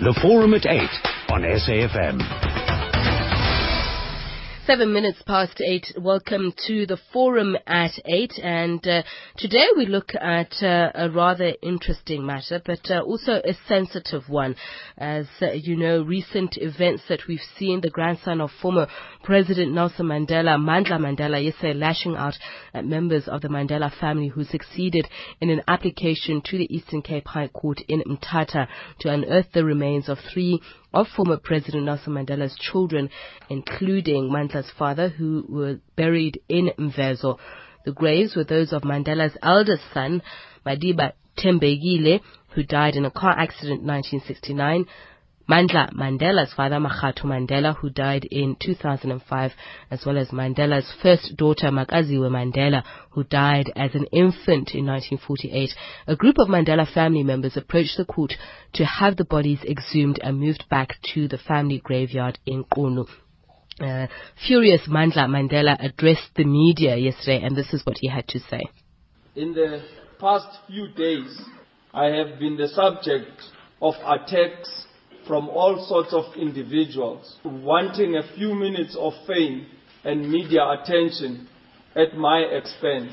The Forum at 8 on SAFM. Seven minutes past eight. Welcome to the forum at eight. And uh, today we look at uh, a rather interesting matter, but uh, also a sensitive one. As uh, you know, recent events that we've seen, the grandson of former President Nelson Mandela, Mandla Mandela, yesterday lashing out at members of the Mandela family who succeeded in an application to the Eastern Cape High Court in Mthatha to unearth the remains of three of former President Nelson Mandela's children, including Mandla's father, who were buried in Mvezo. The graves were those of Mandela's eldest son, Madiba Thembekile, who died in a car accident in 1969, Mandla Mandela's father, Makgatho Mandela, who died in 2005, as well as Mandela's first daughter, Makaziwe Mandela, who died as an infant in 1948. A group of Mandela family members approached the court to have the bodies exhumed and moved back to the family graveyard in Qunu. Uh, furious Mandla Mandela addressed the media yesterday, and this is what he had to say. In the past few days, I have been the subject of attacks from all sorts of individuals wanting a few minutes of fame and media attention at my expense.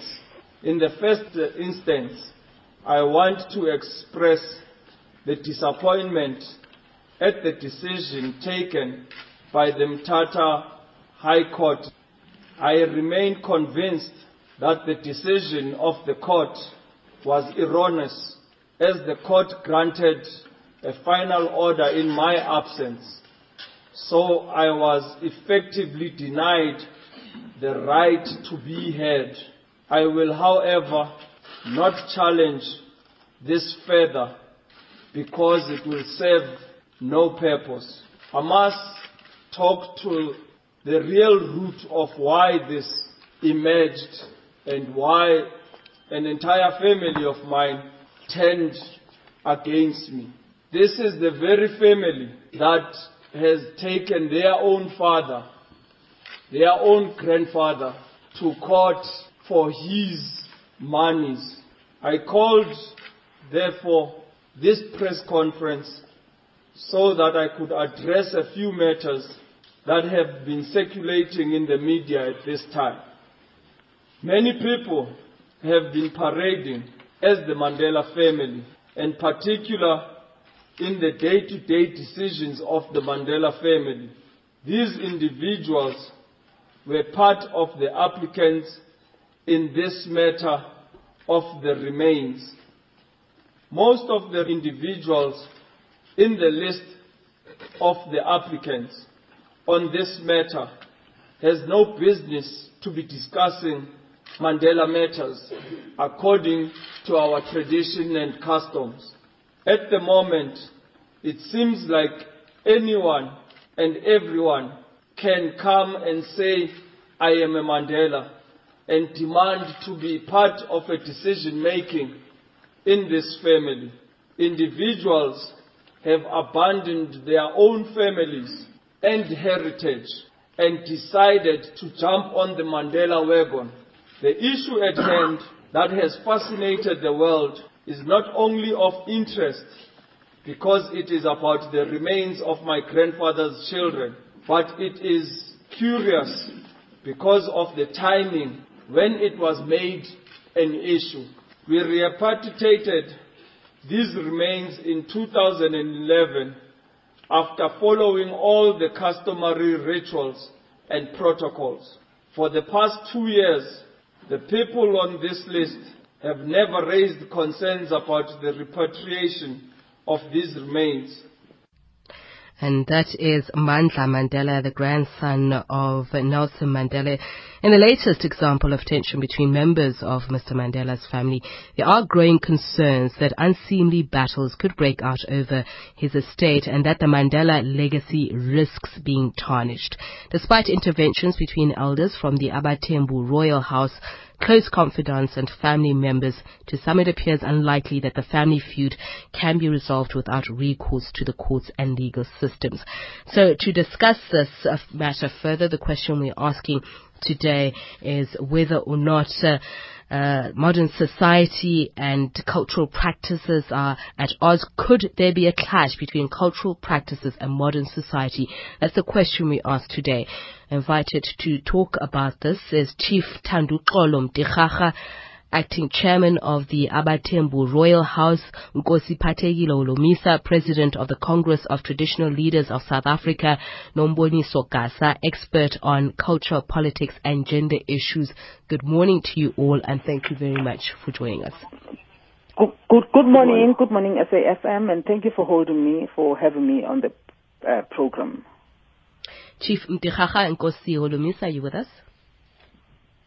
In the first instance, I want to express the disappointment at the decision taken by the Mthatha High Court. I remain convinced that the decision of the court was erroneous as the court granted a final order in my absence. So I was effectively denied the right to be heard. I will, however, not challenge this further because it will serve no purpose. I must talk to the real root of why this emerged and why an entire family of mine turned against me. This is the very family that has taken their own father, their own grandfather to court for his monies. I called, therefore, this press conference so that I could address a few matters that have been circulating in the media at this time. Many people have been parading as the Mandela family, in particular in the day-to-day decisions of the Mandela family. These individuals were part of the applicants in this matter of the remains. Most of the individuals in the list of the applicants on this matter has no business to be discussing Mandela matters according to our tradition and customs. At the moment, it seems like anyone and everyone can come and say, I am a Mandela, and demand to be part of a decision making in this family. Individuals have abandoned their own families and heritage and decided to jump on the Mandela wagon. The issue at hand that has fascinated the world is not only of interest because it is about the remains of my grandfather's children, but it is curious because of the timing when it was made an issue. We repatriated these remains in 2011 after following all the customary rituals and protocols. For the past two years, the people on this list have never raised concerns about the repatriation of these remains. And that is Mandla Mandela, the grandson of Nelson Mandela. In the latest example of tension between members of Mr. Mandela's family, there are growing concerns that unseemly battles could break out over his estate and that the Mandela legacy risks being tarnished. Despite interventions between elders from the Abathembu royal house, close confidants and family members, to some it appears unlikely that the family feud can be resolved without recourse to the courts and legal systems. So to discuss this uh, matter further, the question we're asking today is whether or not uh, uh, modern society and cultural practices are at odds. Could there be a clash between cultural practices and modern society? That's the question we asked today. Invited to talk about this is Chief Tandu Mtirara, acting chairman of the Abathembu Royal House, Nkosi Phathekile Holomisa, president of the Congress of Traditional Leaders of South Africa, Nomboniso Sokasa, expert on cultural politics and gender issues. Good morning to you all and thank you very much for joining us. Good, good, good morning, good morning, SAFM, and thank you for holding me, for having me on the uh, program. Chief Mtirara Nkosi Holomisa, are you with us?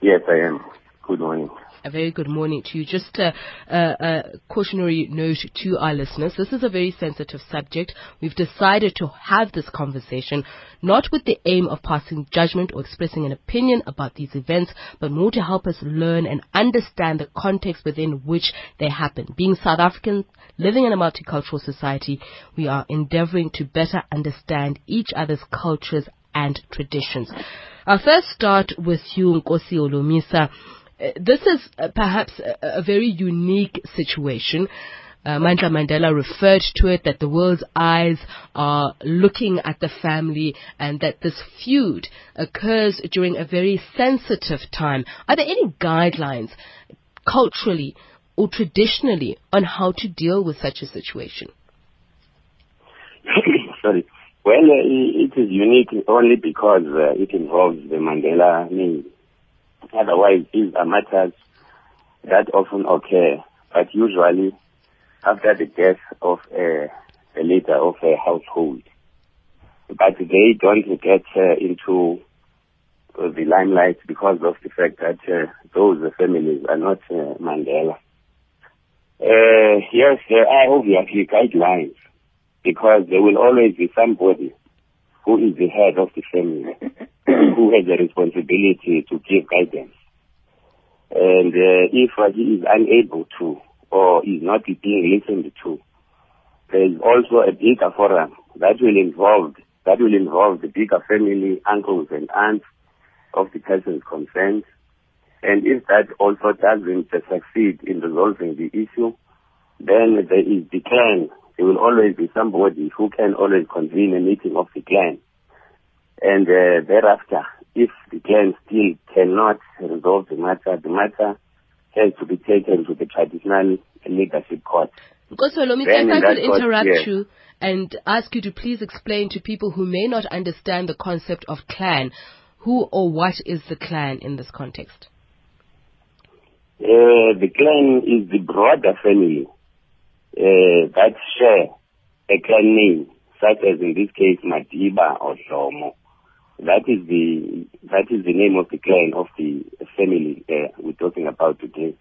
Yes, I am. Good morning. A very good morning to you. Just a, a, a, cautionary note to our listeners. This is a very sensitive subject. We've decided to have this conversation not with the aim of passing judgment or expressing an opinion about these events, but more to help us learn and understand the context within which they happen. Being South Africans living in a multicultural society, we are endeavoring to better understand each other's cultures and traditions. I'll first start with you, Nkosi Holomisa. This is uh, perhaps a, very unique situation. Uh, Mandela referred to it that the world's eyes are looking at the family and that this feud occurs during a very sensitive time. Are there any guidelines culturally or traditionally on how to deal with such a situation? Sorry. Well, uh, it is unique only because uh, it involves the Mandela name. Otherwise, these are matters that often occur, but usually after the death of a, a leader of a household. But they don't get uh, into the limelight because of the fact that uh, those families are not uh, Mandela. Uh, yes, there are obviously guidelines because there will always be somebody who is the head of the family who has a responsibility to give guidance. And uh, if he is unable to or is not being listened to, there is also a bigger forum that will involve that will involve the bigger family, uncles and aunts of the persons concerned. And if that also doesn't succeed in resolving the issue, then there is the clan. There will always be somebody who can always convene a meeting of the clan. And uh, thereafter, if the clan still cannot resolve the matter, the matter has to be taken to the traditional leadership court. Because if I could interrupt court, you and ask you to please explain to people who may not understand the concept of clan, who or what is the clan in this context? Uh, the clan is the broader family uh, that share a clan name, such as in this case Madiba or Shomo. That is the that is the name of the clan of the family uh, we're talking about today.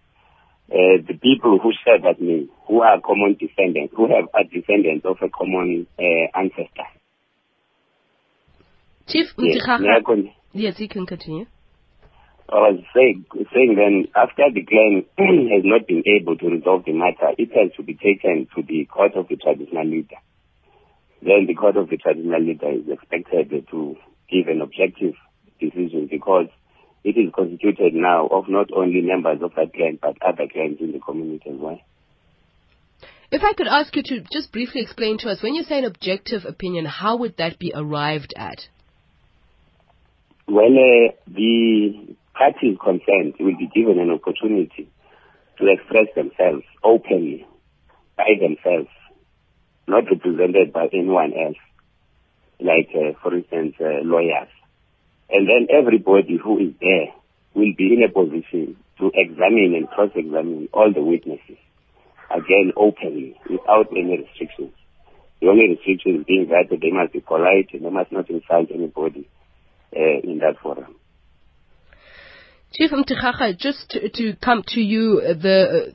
Uh, the people who share that name, who are common descendants, who have a descendants of a common uh, ancestor. Chief yes, yes, you can continue. I was saying, saying then after the clan has not been able to resolve the matter, it has to be taken to the court of the traditional leader. Then the court of the traditional leader is expected to give an objective decision because it is constituted now of not only members of that clan but other clans in the community as well. If I could ask you to just briefly explain to us, when you say an objective opinion, how would that be arrived at? Well, uh, the parties concerned will be given an opportunity to express themselves openly by themselves, not represented by anyone else like, uh, for instance, uh, lawyers. And then everybody who is there will be in a position to examine and cross-examine all the witnesses, again, openly, without any restrictions. The only restriction being that they must be polite and they must not insult anybody uh, in that forum. Chief Mtirara, just to, to, come to you, the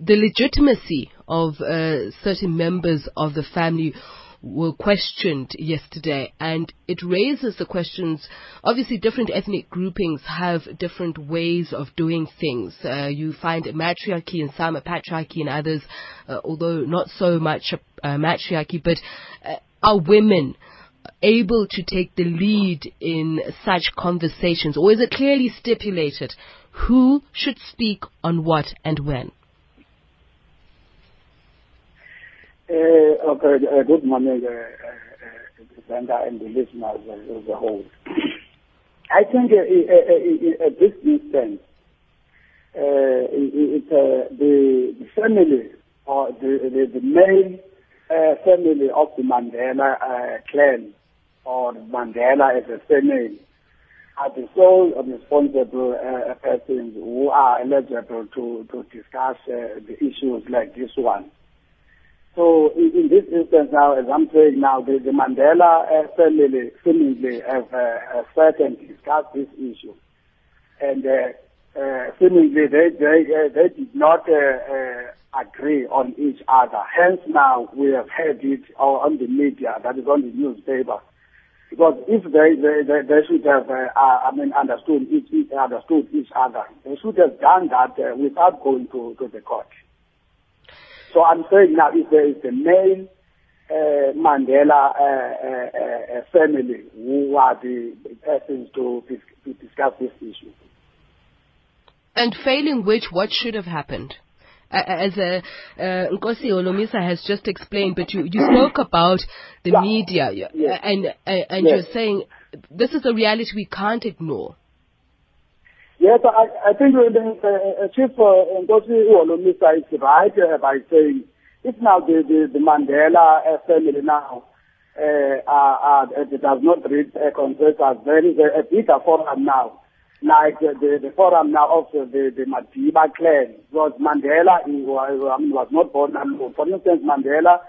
the legitimacy of uh, certain members of the family were questioned yesterday, and it raises the questions. Obviously, different ethnic groupings have different ways of doing things. Uh, you find a matriarchy in some, a patriarchy in others, uh, although not so much uh, matriarchy. But uh, are women able to take the lead in such conversations, or is it clearly stipulated who should speak on what and when? Uh, okay, uh, good morning, uh, uh, uh and the listeners as a whole. I think at this instance, it, the, the family or the, the, the main family of the Mandela clan or Mandela as a family are the sole responsible persons who are eligible to, to discuss the issues like this one. So in, in, this instance now, as I'm saying now, the, the Mandela uh, family seemingly have uh, sat and discussed this issue. And uh, uh, seemingly they, they, uh, they did not uh, agree on each other. Hence now we have heard it on the media, that is on the newspaper. Because if they, they, they, they should have, uh, I mean, understood each, understood each other, they should have done that uh, without going to, to the court. So I'm saying now, if there is the main uh, Mandela uh, uh, uh, family who are the persons to, to discuss this issue. And failing which, what should have happened? as a, uh, Nkosi Holomisa has just explained, but you, you spoke about the yeah. media, yes. and and, and yes. you're saying this is a reality we can't ignore. Yes, I, I think uh, uh, Chief uh, Nkosi Holomisa is right uh, by saying if now the, the, the Mandela uh, family now uh, uh, uh, does not reach a consensus, there is a, a bigger forum now like the, the, the forum now of the, the Madiba clan. Because Mandela he was, I mean, was not born alone. For instance, Mandela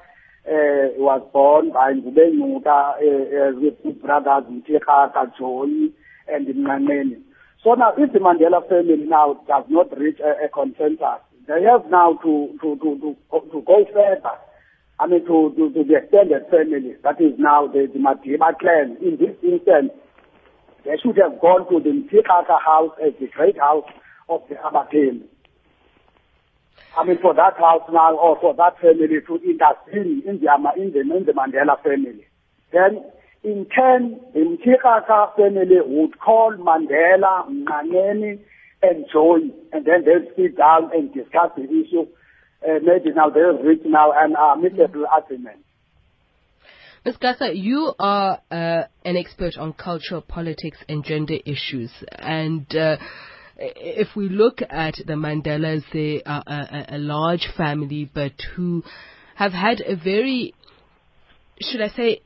uh, was born by Ngubengcuka uh, uh, with his brothers Mtirara, Joy, and Mnaneni. So now, if the Mandela family now does not reach a, a consensus, they have now to, to, to, to, to go further. I mean, to, to, to the extended family, that is now the, the Madiba clan. In this instance, they should have gone to the Mtirara house as the great house of the Abateni. I mean, for that house now, or for that family to intervene in the, in the, in the Mandela family. Then, in turn, Mtirara family would call Mandela, Mnaneni, and Joy, and then they'll sit down and discuss the issue. Uh, maybe now they'll reach now an amicable agreement. Ms. Gasa, you are uh, an expert on cultural politics and gender issues. And uh, if we look at the Mandelas, they are a, a, large family, but who have had a very, should I say,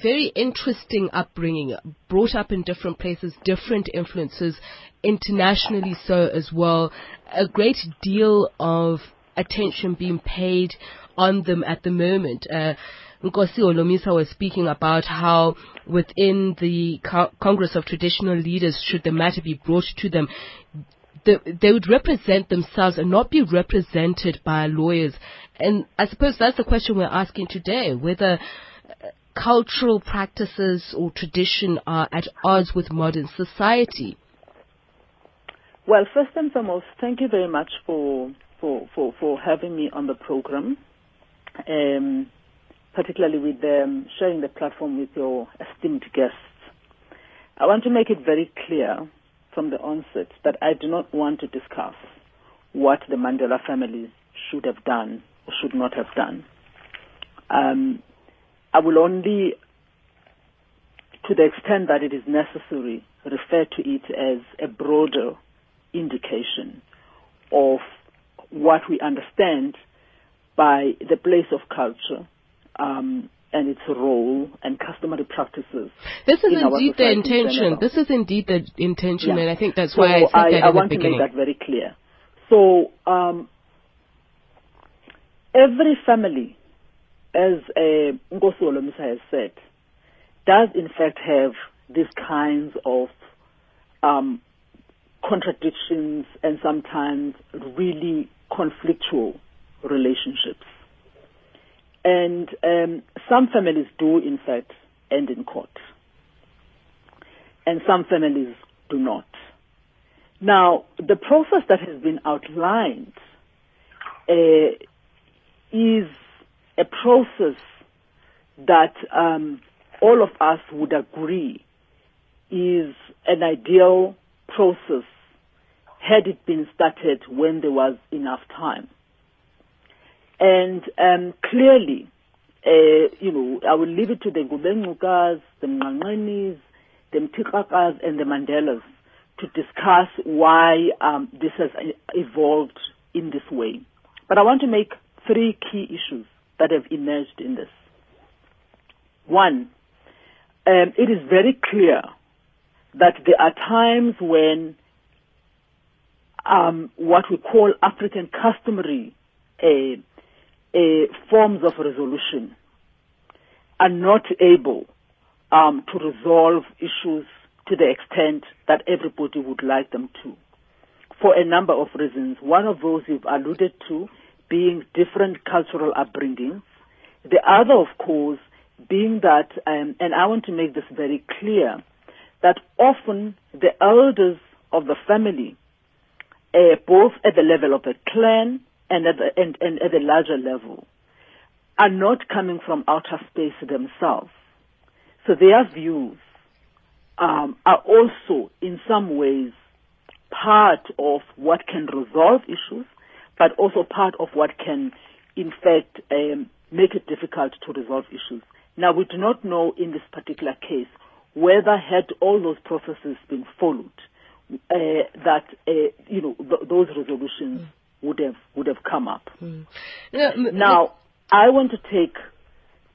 very interesting upbringing, brought up in different places, different influences, internationally so as well. A great deal of attention being paid on them at the moment. Uh, Nkosi Holomisa was speaking about how within the Co- Congress of Traditional Leaders, should the matter be brought to them, the, they would represent themselves and not be represented by lawyers. And I suppose that's the question we're asking today, whether cultural practices or tradition are at odds with modern society. Well, first and foremost, thank you very much for for, for, for having me on the program. Um, particularly with um, sharing the platform with your esteemed guests. I want to make it very clear from the onset that I do not want to discuss what the Mandela family should have done or should not have done. Um, I will only, to the extent that it is necessary, refer to it as a broader indication of what we understand by the place of culture um, and its role and customary practices. This is in indeed the intention. In this is indeed the intention, yeah. and I think that's so why I said I, that I in want beginning. to make that very clear. So um, every family, as uh, Nkosi Holomisa has said, does in fact have these kinds of um, contradictions and sometimes really conflictual relationships. And um, some families do, in fact, end in court. And some families do not. Now, the process that has been outlined uh, is a process that um, all of us would agree is an ideal process had it been started when there was enough time. And um, clearly, uh, you know, I will leave it to the Gubengukas, the Mnganqenis, the Mtiraras, and the Mandelas to discuss why um, this has evolved in this way. But I want to make three key issues that have emerged in this. One, um, it is very clear that there are times when um, what we call African customary uh, uh, forms of resolution are not able um, to resolve issues to the extent that everybody would like them to, for a number of reasons. One of those you've alluded to being different cultural upbringings. The other, of course, being that, um, and I want to make this very clear, that often the elders of the family, uh, both at the level of a clan and at, the, and, and at the larger level, are not coming from outer space themselves. So their views um, are also, in some ways, part of what can resolve issues, but also part of what can, in fact, um, make it difficult to resolve issues. Now, we do not know in this particular case whether had all those processes been followed, uh, that uh, you know th- those resolutions mm. would have would have come up. Mm. now, I want to take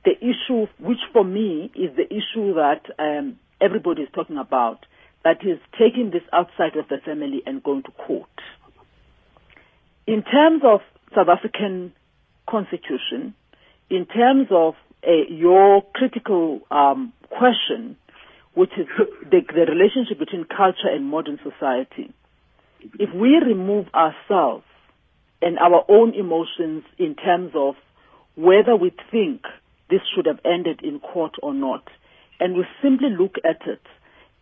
the issue, which for me is the issue that um, everybody is talking about, that is taking this outside of the family and going to court. In terms of South African constitution, in terms of uh, your critical um, question, which is the, the relationship between culture and modern society, if we remove ourselves and our own emotions in terms of whether we think this should have ended in court or not, and we simply look at it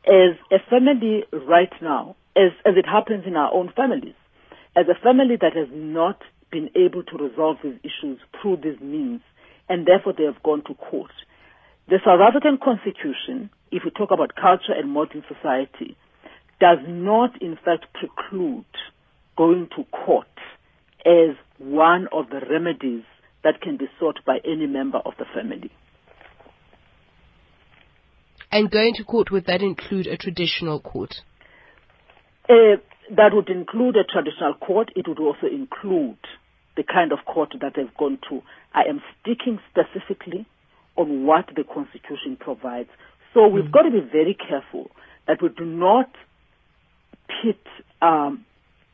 as a family right now, as, as it happens in our own families, as a family that has not been able to resolve these issues through these means, and therefore they have gone to court. The South African Constitution, if we talk about culture and modern society, does not in fact preclude going to court as one of the remedies that can be sought by any member of the family. And going to court, would that include a traditional court? Uh, that would include a traditional court. It would also include the kind of court that they've gone to. I am sticking specifically on what the Constitution provides. So we've mm. got to be very careful that we do not pit um,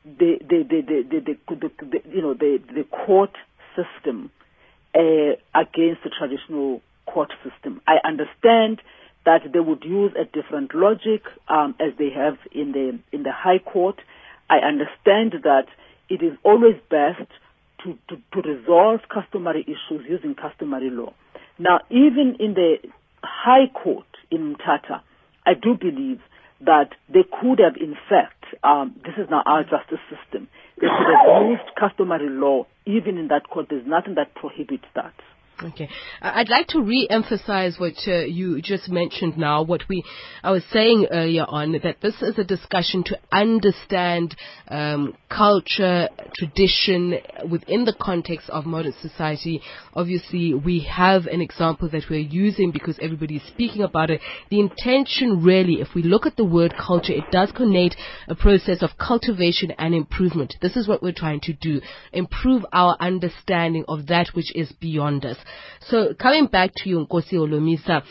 the, the, the, the, the, the, you know, the, the court system uh, against the traditional court system. I understand that they would use a different logic um, as they have in the in the High Court. I understand that it is always best to, to, to resolve customary issues using customary law. Now, even in the High Court in Mthatha, I do believe that they could have, in fact, um, this is now our justice system, they could have used customary law even in that court. There's nothing that prohibits that. Okay. I'd like to re-emphasize what uh, you just mentioned now, what we, I was saying earlier on, that this is a discussion to understand um, culture, tradition within the context of modern society. Obviously, we have an example that we're using because everybody is speaking about it. The intention really, if we look at the word culture, it does connote a process of cultivation and improvement. This is what we're trying to do. Improve our understanding of that which is beyond us. So coming back to you, Nkosi Holomisa,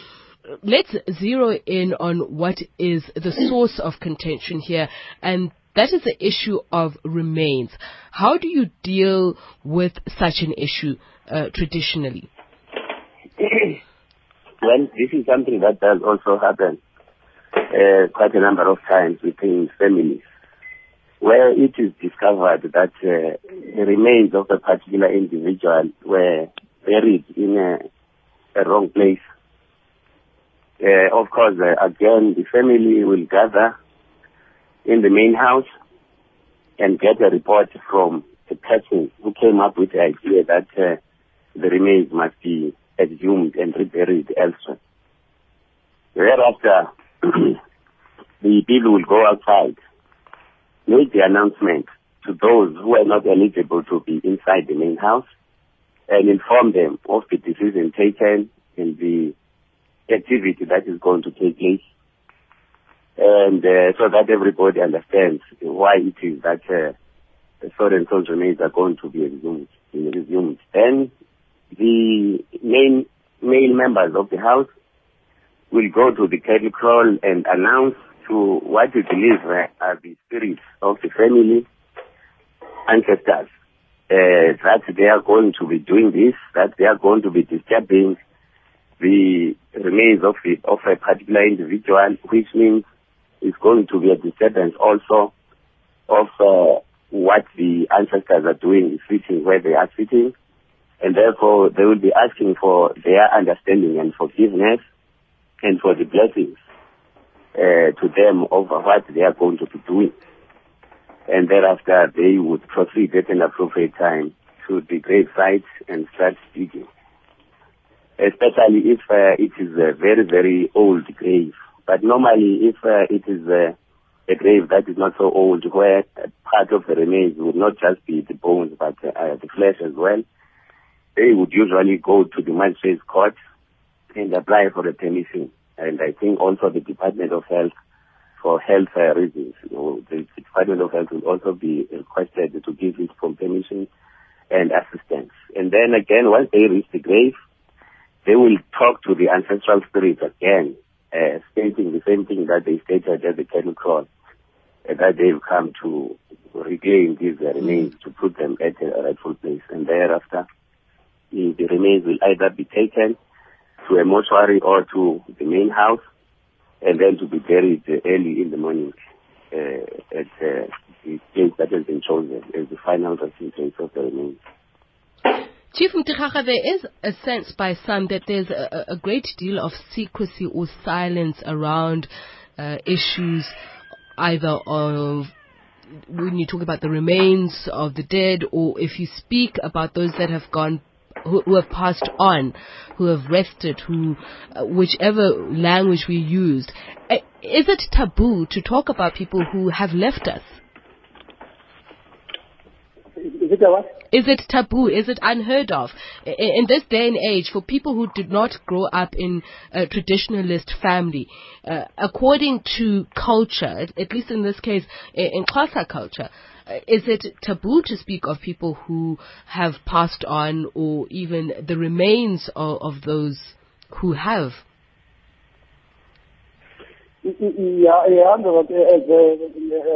let's zero in on what is the source of contention here and that is the issue of remains. How do you deal with such an issue uh, traditionally? well, this is something that does also happen uh, quite a number of times within families, where it is discovered that uh, the remains of a particular individual were buried in a, a wrong place. Uh, of course, uh, again, the family will gather in the main house and get a report from the person who came up with the idea that uh, the remains must be exhumed and reburied elsewhere. Thereafter, the people will go outside make the announcement to those who are not eligible to be inside the main house and inform them of the decision taken in the activity that is going to take place. And uh, so that everybody understands why it is that uh, so and remains are going to be resumed. resumed. Then the main male members of the house will go to the cattle kraal and announce to what we believe uh, are the spirits of the family ancestors uh, that they are going to be doing this, that they are going to be disturbing the remains of, the, of a particular individual, which means it's going to be a disturbance also of uh, what the ancestors are doing, sitting where they are sitting, and therefore they will be asking for their understanding and forgiveness and for the blessings uh, to them of what they are going to be doing. And thereafter, they would proceed at an appropriate time to the grave site and start digging. Especially if uh, it is a very, very old grave. But normally, if uh, it is uh, a grave that is not so old, where part of the remains would not just be the bones, but uh, the flesh as well, they would usually go to the magistrate's court and apply for a permission. And I think also the Department of Health, for health reasons, you know, the Department of Health will also be requested to give it permission and assistance. And then again, once they reach the grave, they will talk to the ancestral spirits again, uh, stating the same thing that they stated at the cattle kraal, uh, that they've come to reclaim these uh, remains to put them at a rightful place. And thereafter, the, the remains will either be taken to a mortuary or to the main house, and then to be buried early in the morning uh, at uh, the place that has been chosen as the final resting place of the remains. Chief Mtirara, there is a sense by some that there's a, a great deal of secrecy or silence around uh, issues either of when you talk about the remains of the dead or if you speak about those that have gone who, who have passed on, who have rested, who, uh, whichever language we used. Uh, is it taboo to talk about people who have left us? Is it what? Is it taboo? Is it unheard of? In, in this day and age, for people who did not grow up in a traditionalist family, uh, according to culture, at least in this case, in Xhosa culture, is it taboo to speak of people who have passed on or even the remains of, of those who have? Yeah, yeah, as, uh,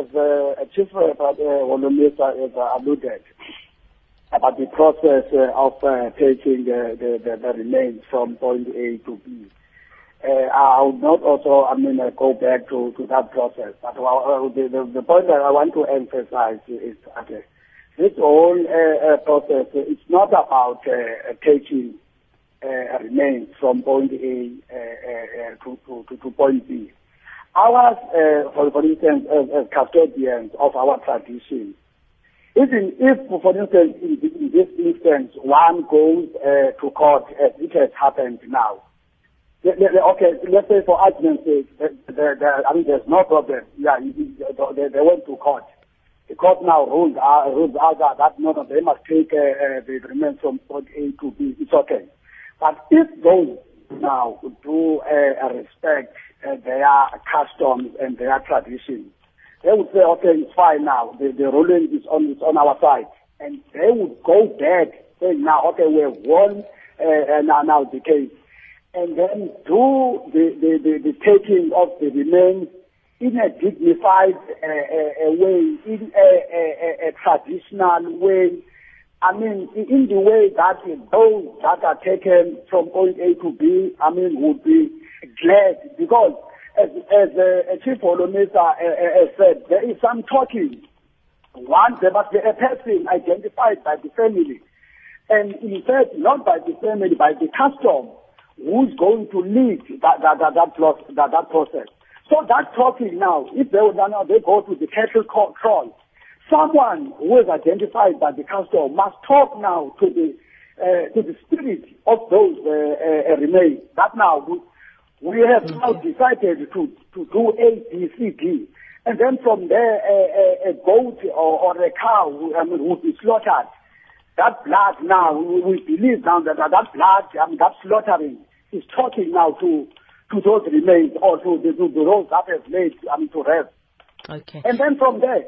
as uh, uh Chief uh, Holomisa has alluded about the process uh, of uh, taking the, the, the remains from point A to B. Uh, I would not also, I mean, uh, go back to, to that process. But uh, the, the, the point that I want to emphasize is that uh, this whole uh, uh, process, uh, it's not about taking remains from point A to, to, to, point B. Ours, for, for instance, as, as custodians of our tradition, even if, for instance, in, in this instance, one goes to court as it has happened now, Okay, let's say for argument's sake, I mean, there's no problem. Yeah, they, they went to court. The court now ruled, uh, ruled that, that no, no, they must take uh, uh, the remains from point A to B. It's okay. But if those now do uh, respect uh, their customs and their traditions, they would say, okay, it's fine now. The, the ruling is on, it's on our side. And they would go back saying, now, okay, we have won uh, now, now the case and then do the, the, the, the taking of the remains in a dignified uh, uh, way, in a, a, a, traditional way. I mean, in the way that those that are taken from point A to B, I mean, would be glad because as, as uh, Chief Holomisa uh, uh, said, there is some talking. One, there must be a person identified by the family. And in fact, not by the family, by the custom who's going to lead that that that that, that, that process. So that talking now, if they would now they go to the cattle kraal, someone who is identified by the council must talk now to the uh, to the spirit of those uh, uh, remains. That now we we have now decided to to do A, B, C, D. and then from there a, a, a goat or, or a cow I mean, would be slaughtered. That blood now, we we believe now that that that blood, I mean, that slaughtering is talking now to to those remains or to, the, to those that have laid, I mean, to rest. Okay. And then from there,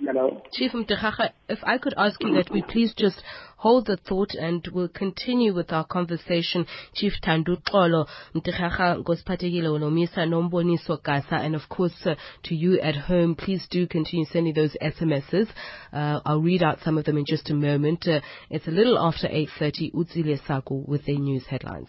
you know, Chief Mtirara, if I could ask you that we please just hold the thought and we'll continue with our conversation. Chief Tandu Xolo, Ngosiphathekile Olomisa Nomboniso Gasa, and of course uh, to you at home, please do continue sending those SMSs. Uh, I'll read out some of them in just a moment. Uh, it's a little after 8.30, Utsile Saku with their news headlines.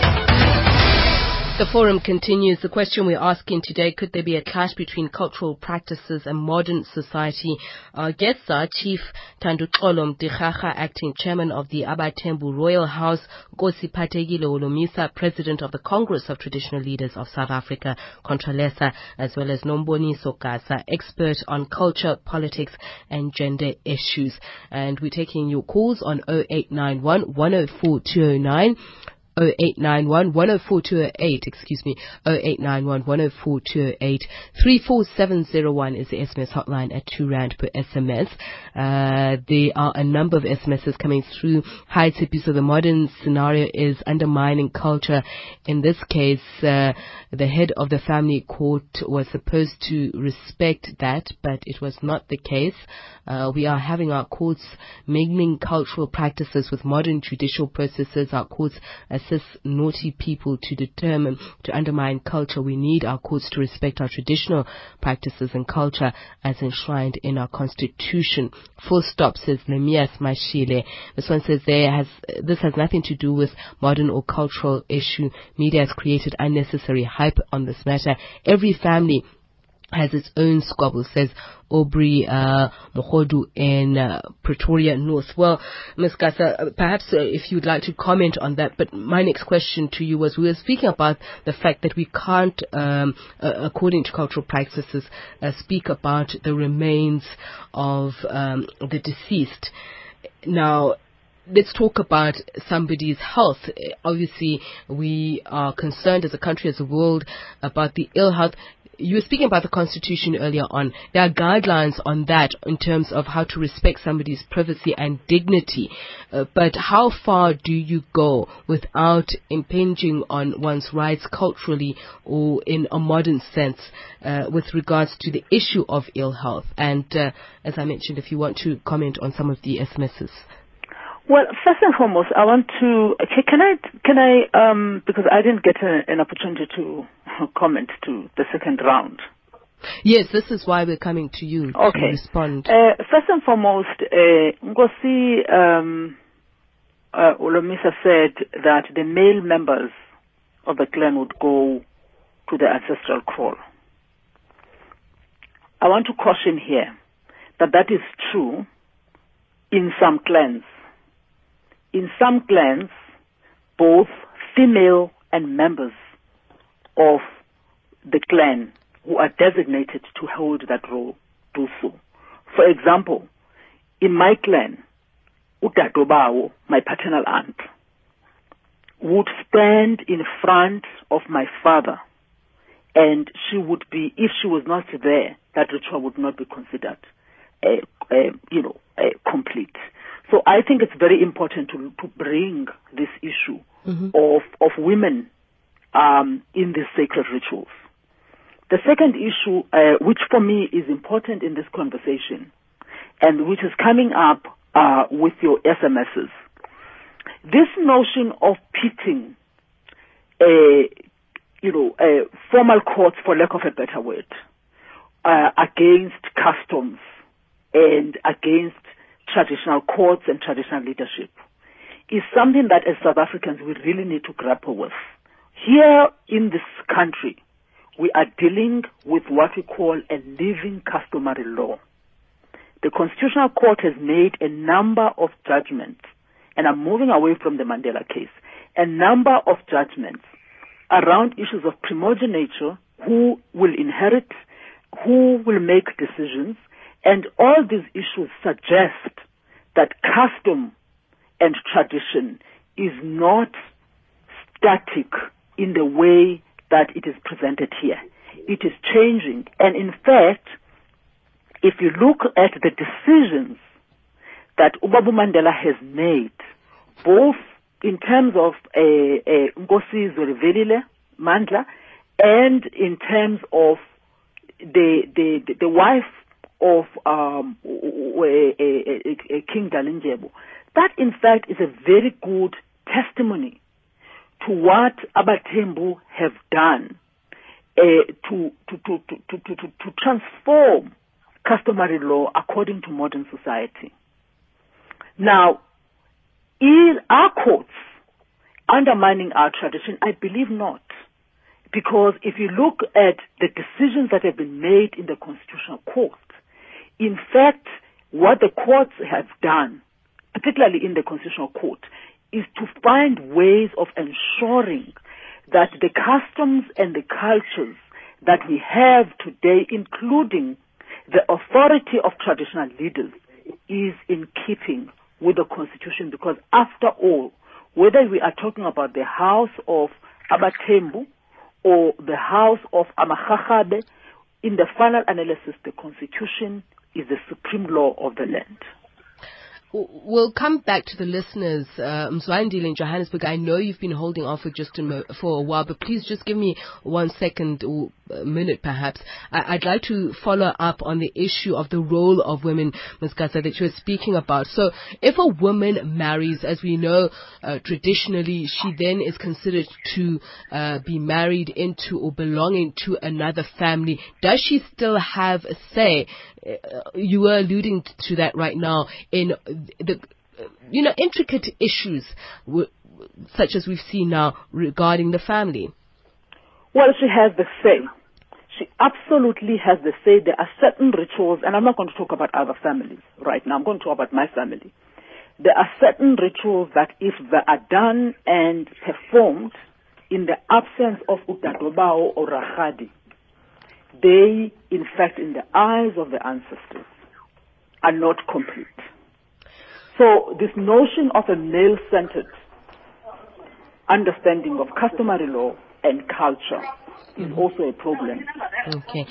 The forum continues. The question we're asking today, could there be a clash between cultural practices and modern society? Our guests are Chief Tandu Xolo Acting Chairman of the Abathembu Royal House, Gosi Phathekile Olomisa, President of the Congress of Traditional Leaders of South Africa, Contralesa, as well as Nomboniso Gasa, expert on culture, politics and gender issues. And we're taking your calls on 0891 104 209. 0891 104 208, excuse me, 0891 104 208. 34701 is the SMS hotline at 2 Rand per SMS. Uh, there are a number of SMSs coming through. Hi, Tipi. So the modern scenario is undermining culture. In this case, uh, the head of the family court was supposed to respect that, but it was not the case. Uh, we are having our courts mingling cultural practices with modern judicial processes. Our courts assist naughty people to determine, to undermine culture. We need our courts to respect our traditional practices and culture as enshrined in our constitution. Full stop, says Nemias Mashile. This one says there has, this has nothing to do with modern or cultural issue. Media has created unnecessary hype on this matter. Every family has its own squabble, says Aubrey uh, Mohodu in uh, Pretoria North. Well, Ms. Gasa, uh, perhaps uh, if you'd like to comment on that, but my next question to you was we were speaking about the fact that we can't, um, uh, according to cultural practices, uh, speak about the remains of um, the deceased. Now, let's talk about somebody's health. Obviously, we are concerned as a country, as a world, about the ill health. You were speaking about the Constitution earlier on. There are guidelines on that in terms of how to respect somebody's privacy and dignity. Uh, but how far do you go without impinging on one's rights culturally or in a modern sense uh, with regards to the issue of ill health? And uh, as I mentioned, if you want to comment on some of the SMSs. Well, first and foremost, I want to okay, can I can I um, because I didn't get a, an opportunity to comment to the second round. Yes, this is why we're coming to you okay. to respond. Uh, first and foremost, uh, Ngosi um, uh, Olomisa said that the male members of the clan would go to the ancestral kraal. I want to caution here that that is true in some clans. In some clans, both female and members of the clan who are designated to hold that role do so. For example, in my clan, Utadobawo, my paternal aunt, would stand in front of my father and she would be, if she was not there, that ritual would not be considered, uh, uh, you know, uh, complete. So I think it's very important to, to bring this issue of, of women um, in these sacred rituals. The second issue, uh, which for me is important in this conversation, and which is coming up uh, with your SMSs, this notion of pitting, uh, you know, uh, formal courts, for lack of a better word, uh, against customs and against traditional courts and traditional leadership is something that as South Africans we really need to grapple with. Here in this country, we are dealing with what we call a living customary law. The Constitutional Court has made a number of judgments, and I'm moving away from the Mandela case, a number of judgments around issues of primogeniture, who will inherit, who will make decisions, and all these issues suggest that custom and tradition is not static in the way that it is presented here. It is changing. And in fact, if you look at the decisions that Ubabu Mandela has made, both in terms of uh, uh, Nkosi Zwelivelile Mandla and in terms of the the, the wife of um, King Dalindyebo, that in fact is a very good testimony to what Abathembu have done to, to, to, to, to, to, to transform customary law according to modern society. Now, is our courts undermining our tradition? I believe not. Because if you look at the decisions that have been made in the Constitutional Court, in fact, what the courts have done, particularly in the Constitutional Court, is to find ways of ensuring that the customs and the cultures that we have today, including the authority of traditional leaders, is in keeping with the constitution. Because after all, whether we are talking about the house of Abathembu or the house of AmaRharhabe, in the final analysis, the constitution is the supreme law of the land. We'll come back to the listeners. Uh, Mzwandile in Johannesburg, I know you've been holding off for just a mo- for a while, but please just give me one second or a minute perhaps. I- would like to follow up on the issue of the role of women, Ms. Gasa, that you were speaking about. So if a woman marries, as we know, uh, traditionally, she then is considered to uh, be married into or belonging to another family. Does she still have a say? Uh, you were alluding to that right now in the you know intricate issues w- such as we've seen now regarding the family. Well, she has the say. She absolutely has the say. There are certain rituals, and I'm not going to talk about other families right now. I'm going to talk about my family. There are certain rituals that, if they are done and performed in the absence of Utadobao or Rahadi, they, in fact, in the eyes of the ancestors, are not complete. So this notion of a male-centered understanding of customary law and culture is also a problem. Okay.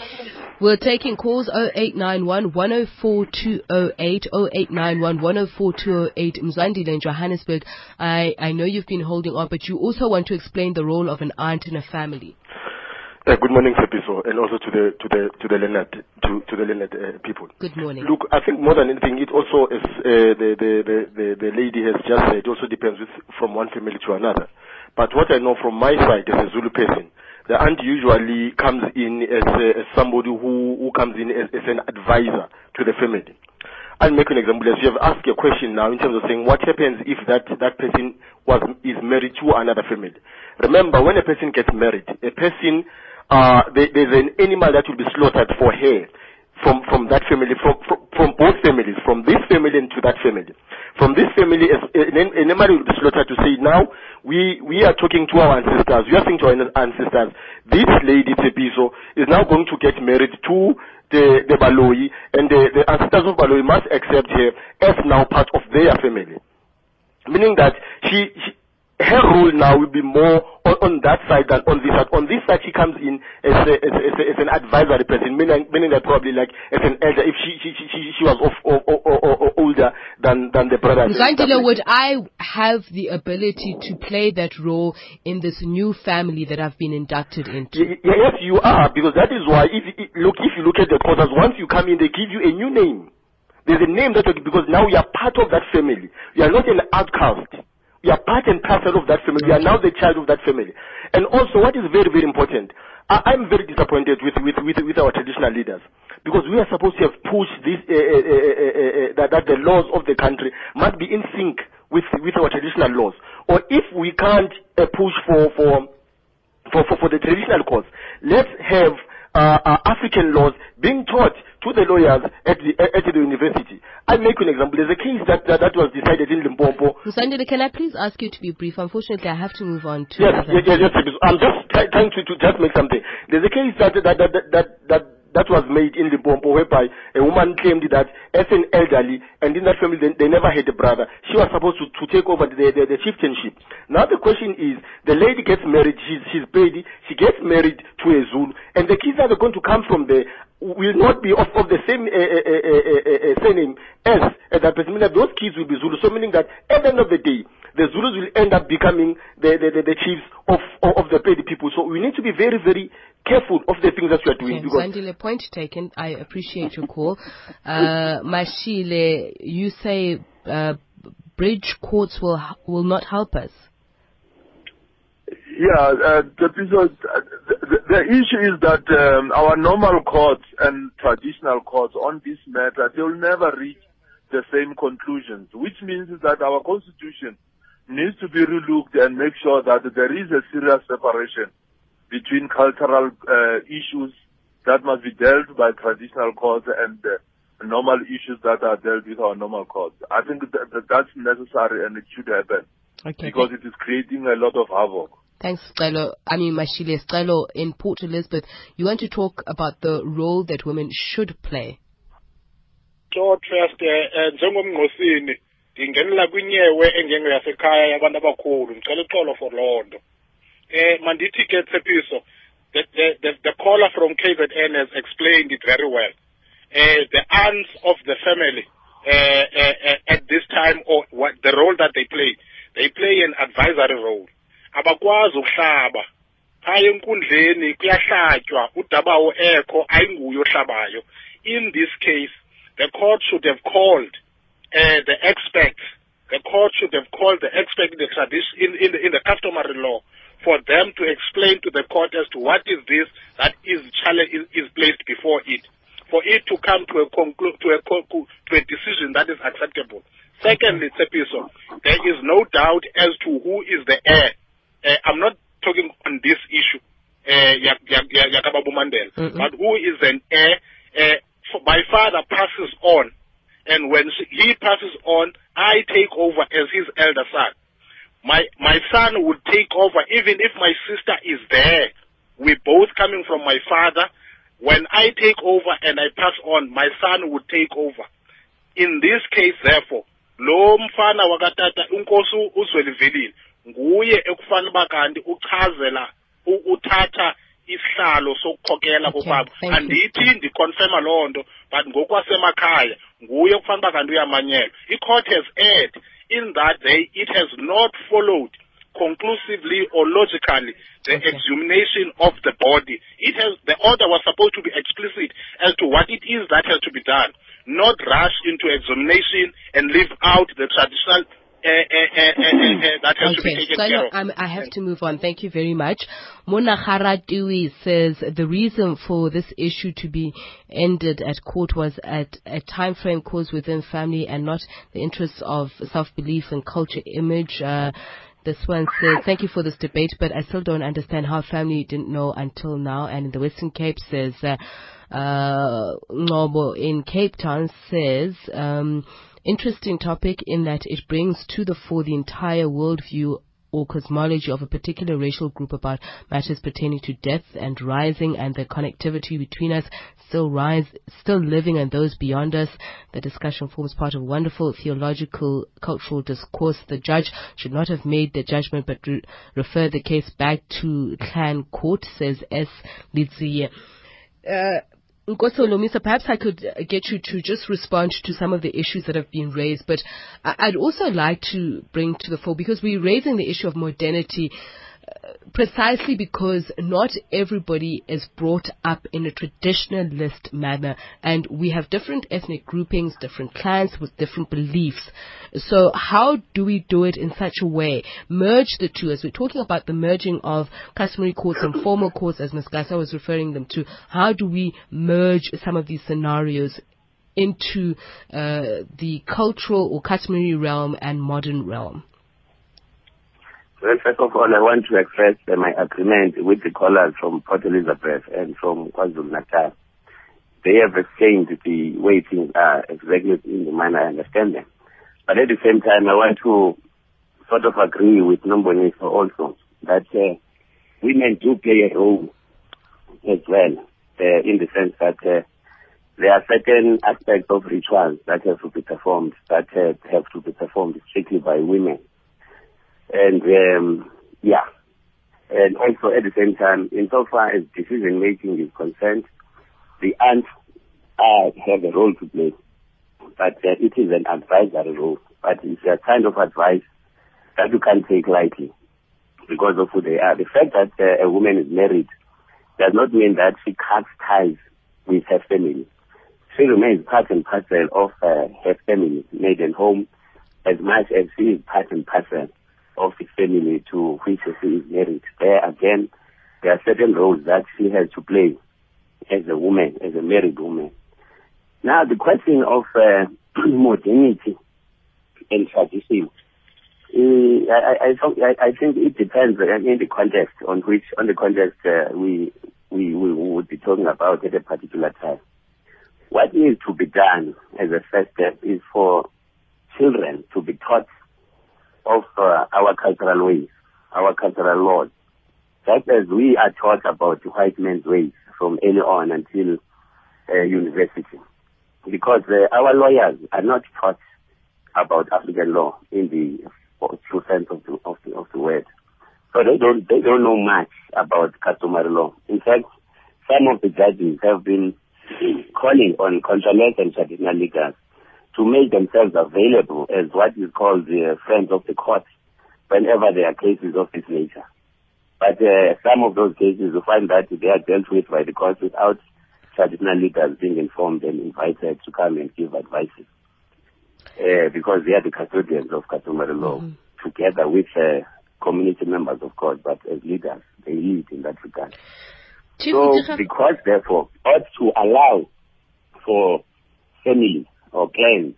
We're taking calls 0891 104 208 0891 104 208 Mzwandile in Johannesburg. I, I know you've been holding on, but you also want to explain the role of an aunt in a family. Uh, good morning, Tshepiso, and also to the to the to the Leonard to to the Leonard uh, people. Good morning. Look, I think more than anything, it also is uh, the, the, the the the lady has just said. It also depends with, from one family to another. But what I know from my side as a Zulu person, the aunt usually comes in as, as somebody who who comes in as, as an advisor to the family. I'll make an example. As you have asked a question now in terms of saying what happens if that, that person was is married to another family. Remember, when a person gets married, a person uh, there, there's an animal that will be slaughtered for her from, from that family, from, from, from both families, from this family and to that family. From this family, an animal will be slaughtered to say, now, we, we are talking to our ancestors, we are saying to our ancestors, this lady, Tshepiso, is now going to get married to the, the Baloyi, and the, the ancestors of Baloyi must accept her as now part of their family. Meaning that she, she her role now will be more on, on that side than on this side. On this side, she comes in as, a, as, a, as, a, as an advisory person, meaning, meaning that probably like as an elder, if she she, she, she was of, of, of, older than, than the brother. Zandila, would I have the ability to play that role in this new family that I've been inducted into? yes, you are, because that is why, if, look, if you look at the causes, once you come in, they give you a new name. There's a name that, because now you are part of that family. You are not an outcast. You are part and parcel of that family. You are now the child of that family. And also, what is very, very important, I, am very disappointed with, with, with, with, our traditional leaders because we are supposed to have pushed this, uh, uh, uh, that, that the laws of the country must be in sync with, with our traditional laws. Or if we can't push for, for, for, for, for the traditional cause, let's have Uh, uh, African laws being taught to the lawyers at the, at the university. I'll make an example. There's a case that, that, that was decided in Limpopo. Mzwandile, can I please ask you to be brief? Unfortunately, I have to move on to yes, yes, yes, yes, I'm just trying to, to just make something. There's a case that, that, that, that, that that was made in Limpopo whereby a woman claimed that as an elderly and in that family they, they never had a brother, she was supposed to, to take over the, the, the chieftainship. Now the question is, the lady gets married, she's, she's paid, she gets married to a Zulu, and the kids that are going to come from there will not be of, of the same uh, uh, uh, surname as that person. Those kids will be Zulu. So meaning that at the end of the day, the Zulus will end up becoming the, the, the, the chiefs of, of, of the Pedi people. So we need to be very, very careful of the things that we are doing. Okay, Zandile, point taken. I appreciate your call. Uh, Mashile, you say uh, bridge courts will will not help us. Yeah, uh, the, the, the issue is that um, our normal courts and traditional courts on this matter, they will never reach the same conclusions, which means that our constitution needs to be relooked and make sure that there is a serious separation between cultural uh, issues that must be dealt by traditional courts and uh, normal issues that are dealt with our normal courts. I think that, that that's necessary and it should happen Okay. because it is creating a lot of havoc. Thanks, Stelo. I mean, Mashile, Stelo, in Port Elizabeth, you want to talk about the role that women should play. so trust eh njengomngqosini ndingenela kwinyewe engenge yasekhaya yabantu abakhulu ndicela uxolo for loo nto eh mandithi ke Tshepiso the, the, the, the caller from KZN has explained it very well. Uh, the aunts of the family uh, uh, uh, at this time or what the role that they play they play an advisory role. Abakwazi ukuhlaba. Phaya enkundleni kuyahlatywa udabawo ekho ayinguye ohlabayo. In this case the court should have called uh, the experts. The court should have called the expert in the tradition in, in, in the customary law for them to explain to the court as to what is this that is challenge is, placed before it, for it to come to a conclu- to a to a decision that is acceptable. Secondly, Tshepiso, there is no doubt as to who is the heir. Uh, I'm not talking on this issue, uh, Ya- Yakababu Mandela, Mm-mm. but who is an heir. Uh, f- my father passes on, and when he passes on, I take over as his elder son. My my son would take over even if my sister is there. We're both coming from my father. When I take over and I pass on, my son would take over. In this case, therefore, lo mfana wakatata unkosi uzwelivelile nguye ekufanele uba kanti uchazela uthatha isihlalo sokukhokela Okay, kokwabo thank you. andithi ndiconfirma loo nto but ngokwasemakhaya nguye okufanele uba kanti uyamanyelwa i-court has erred in that they, it has not followed conclusively or logically the Okay. exhumation of the body. It has the order was supposed to be explicit as to what it is that has to be done, not rush into exhumation and leave out the traditional uh, uh, uh, has to be Okay, so I, care know, of. I'm, have to move on. Thank you very much. Mona Haratui says the reason for this issue to be ended at court was at a time frame caused within family and not the interests of self-belief and culture image. Uh, this one says, thank you for this debate, but I still don't understand how family didn't know until now. And in the Western Cape says, uh, uh, Ngobo in Cape Town says, um, interesting topic in that it brings to the fore the entire worldview or cosmology of a particular racial group about matters pertaining to death and rising and the connectivity between us still rise, still living and those beyond us. The discussion forms part of a wonderful theological cultural discourse. The judge should not have made the judgment but re- refer the case back to clan court, says S. Lidziye. Uh, Nkosi Holomisa, perhaps I could uh, get you to just respond to some of the issues that have been raised, but I'd also like to bring to the fore, because we're raising the issue of modernity precisely because not everybody is brought up in a traditionalist manner, and we have different ethnic groupings, different clans with different beliefs. So how do we do it in such a way? Merge the two, as we're talking about the merging of customary courts and formal courts, as Ms. Gasa was referring them to. How do we merge some of these scenarios into uh, the cultural or customary realm and modern realm? Well, first of all, I want to express uh, my agreement with the callers from Port Elizabeth and from KwaZulu-Natal. They have explained the way things are exactly in the manner I understand them. But at the same time, I want to sort of agree with Nomboniso also that uh, women do play a role as well. uh, in the sense that uh, there are certain aspects of rituals that have to be performed that uh, have to be performed strictly by women. And um, yeah, and also at the same time, insofar as decision making is concerned, the aunts uh, have a role to play, but uh, it is an advisory role. But it's a kind of advice that you can't take lightly because of who they are. The fact that uh, a woman is married does not mean that she cuts ties with her family. She remains part and parcel of uh, her family, maiden home, as much as she is part and parcel of the family to which she is married. There again, there are certain roles that she has to play as a woman, as a married woman. Now, the question of uh, modernity and tradition, uh, I, I, I, think it depends in the context on which, on the context uh, we, we, we would be talking about at a particular time. What needs to be done as a first step is for children to be taught of uh, our cultural ways, our cultural laws. Just as we are taught about white men's ways from early on until uh, university. Because uh, our lawyers are not taught about African law in the true sense of the, of the, of the word. So they don't, they don't know much about customary law. In fact, some of the judges have been calling on contract and traditional leaders to make themselves available as what is called the friends of the court whenever there are cases of this nature. But uh, some of those cases, you find that they are dealt with by the court without traditional leaders being informed and invited to come and give advices. Uh, because they are the custodians of customary law, mm-hmm. together with uh, community members, of course, but as leaders, they lead in that regard. So the court, therefore, ought to allow for families or clans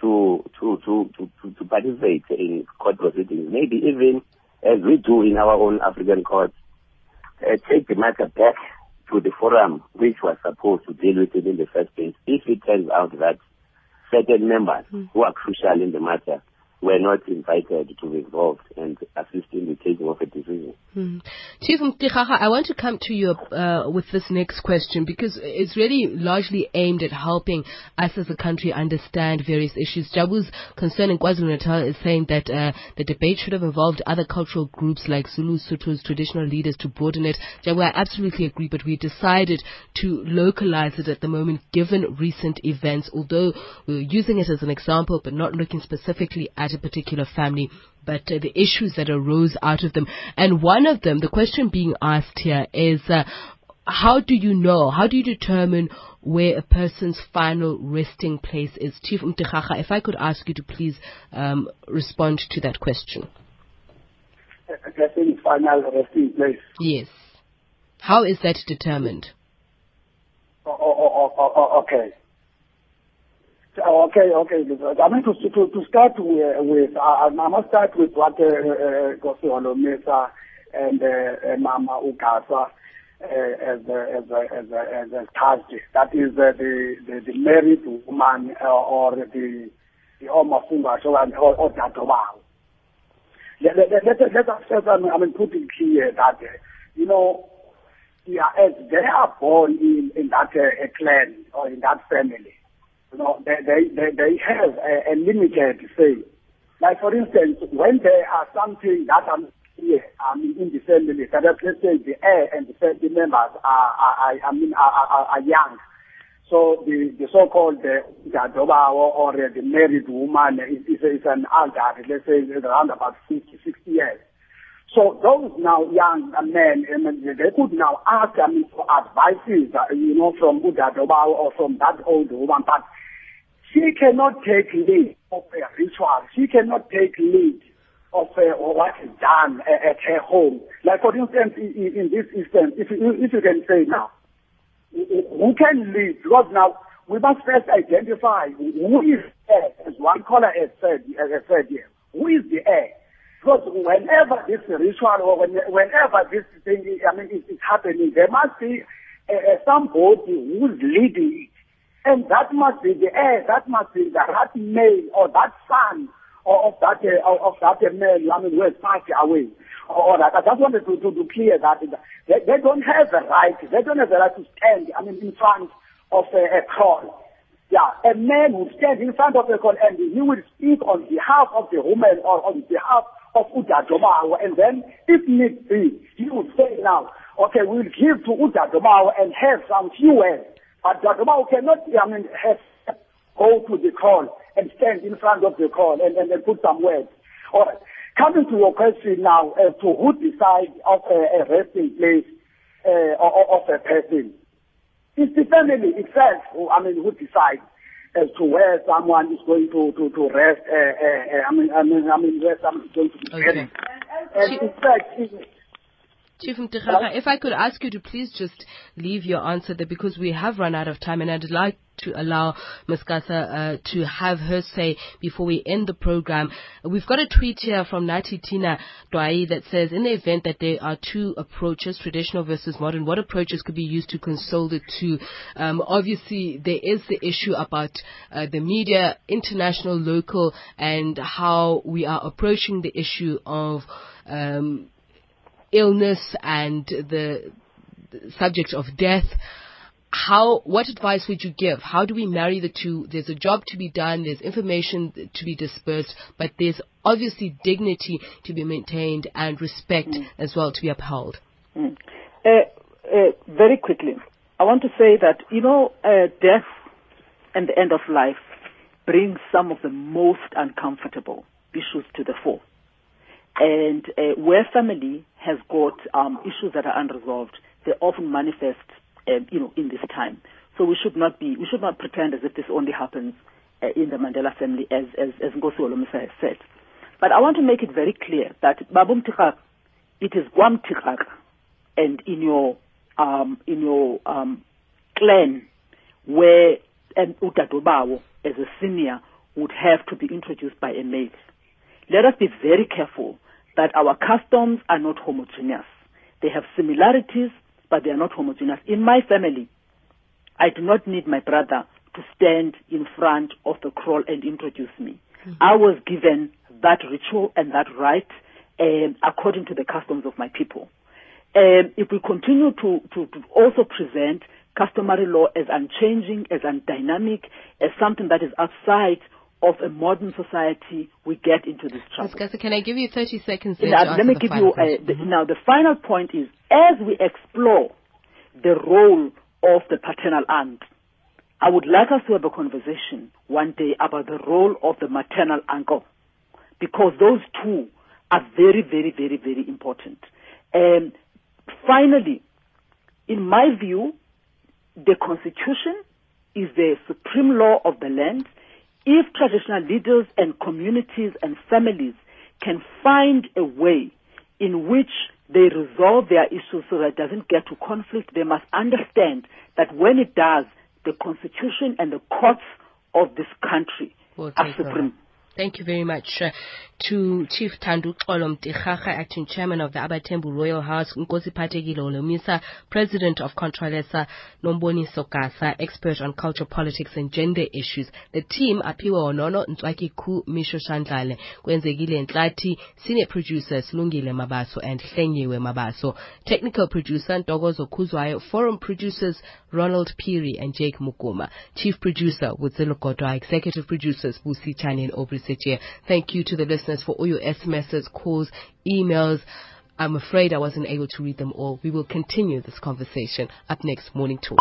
to, to, to, to, to participate in court proceedings, maybe even as we do in our own African courts, uh, take the matter back to the forum which was supposed to deal with it in the first place if it turns out that certain members mm. who are crucial in the matter were not invited to be involved and assist in the taking of a decision. Hmm. Chief Mtirara, I want to come to you uh, with this next question because it's really largely aimed at helping us as a country understand various issues. Jabu's concern in KwaZulu-Natal is saying that uh, the debate should have involved other cultural groups like Zulu, Sotho's traditional leaders to broaden it. Jabu, I absolutely agree, but we decided to localize it at the moment given recent events, although we're using it as an example but not looking specifically at a particular family, but uh, the issues that arose out of them. And one of them, the question being asked here is, uh, how do you know, how do you determine where a person's final resting place is? Chief Mtirara, if I could ask you to please um, respond to that question. Final resting place. Yes. How is that determined? Oh, oh, oh, okay. Okay, okay. I mean, to, to, to start with, uh, I must start with what uh, Kosi uh, Holomisa and uh, Mama Ugasa uh, as, as, as, as, as touched. That is uh, the, the, the married woman uh, or the the Omafunga or, or Dadobao. Let, let, let, let us just, I mean, I mean, put it clear that, uh, you know, yeah, as they are born in, in that uh, clan or in that family, you know, they, they, they, they have a, a limited say. Like, for instance, when there are something that I'm here, I mean, in the family, that let's say the heir and the family members are, are, I mean, are, are, are young. So the, the so-called uh, Gadoba or, the married woman is, is, is an elder, let's say around about 50, 60 years. So those now young men, I mean, they could now ask I mean, for advices, uh, you know, from or from that old woman, but she cannot take lead of a ritual. She cannot take lead of uh, what is done uh, at her home. Like for instance, in, in this instance, if you, if you can say now, who can lead? Because now we must first identify who is heir, as one caller has said, has said here. Who is the heir? Because whenever this ritual or when, whenever this thing, I mean, is, is happening, there must be uh, somebody who's leading it. And that must be the heir, that must be the, that male or that son of that, uh, of that male, I mean, who has passed away. Right, I just wanted to, to, to clear that. They, they don't have the right, they don't have the right to stand, I mean, in front of a, a kraal. Yeah, a man would stand in front of a kraal and he will speak on behalf of the woman or on behalf of Udadomawa. And then, if need be, he would say now, okay, we'll give to Udadomawa and have some few words. But Udadomawa cannot, I mean, have, go to the kraal and stand in front of the kraal and, and, and put some words. All right. Coming to your question now as to who decides of a, a resting place uh, of, of a person. It's the family itself who, I mean, who decides as to where someone is going to, to, to rest, uh, uh, uh, I mean, I mean, I mean, where someone is going to be Okay. buried. And in fact, Chief if I could ask you to please just leave your answer there because we have run out of time and I'd like to allow Ms. Uh, to have her say before we end the program. We've got a tweet here from Nati Tina Dwai that says, in the event that there are two approaches, traditional versus modern, what approaches could be used to console the two? Um, obviously, there is the issue about uh, the media, international, local, and how we are approaching the issue of um, illness and the, subject of death, how, what advice would you give? How do we marry the two? There's a job to be done, there's information to be dispersed, but there's obviously dignity to be maintained and respect as well to be upheld. Mm. Uh, uh, very quickly, I want to say that, you know, uh, death and the end of life brings some of the most uncomfortable issues to the fore. And uh, where family has got um, issues that are unresolved, they often manifest, uh, you know, in this time. So we should not be, we should not pretend as if this only happens uh, in the Mandela family, as as, as Nkosi Holomisa has said. But I want to make it very clear that Babu Mtikak, it is Guam Tikak, and in your um, in your um, clan where an Utadobawo as a senior would have to be introduced by a male. Let us be very careful that our customs are not homogeneous. They have similarities, but they are not homogeneous. In my family, I do not need my brother to stand in front of the kraal and introduce me. I was given that ritual and that right um, according to the customs of my people. Um, if we continue to, to, to also present customary law as unchanging, as undynamic, as something that is outside of a modern society, we get into this trouble. Gasa, can I give you 30 seconds there Now, let me give you uh, the, now the final point is as we explore the role of the paternal aunt, I would like us to have a conversation one day about the role of the maternal uncle, because those two are very, very, very, very important. And finally, in my view, the constitution is the supreme law of the land. If traditional leaders and communities and families can find a way in which they resolve their issues so that it doesn't get to conflict, they must understand that when it does, the constitution and the courts of this country are supreme. Thank you very much uh, to Chief Tandu Xolo Mtirara, Acting Chairman of the Abathembu Royal House, Nkosi Phathekile Holomisa, President of Contralesa, Nomboniso Sokasa, expert on culture, politics and gender issues. The team aphiwe honono Ntswaki Ku, Misho Shandlale, Kwenzekile Nhlathi, Senior Producers Lungile Mabaso and Hlenyiwe Mabaso, Technical Producer Ntokozo Khuzwayo, Forum Producers Ronald Piri and Jake Mukoma. Chief Producer Wudzilo Godwa, Executive Producers Busi Chani and Aubrey Setier. Thank you to the listeners for all your SMSs, calls, emails. I'm afraid I wasn't able to read them all. We will continue this conversation up next morning talk.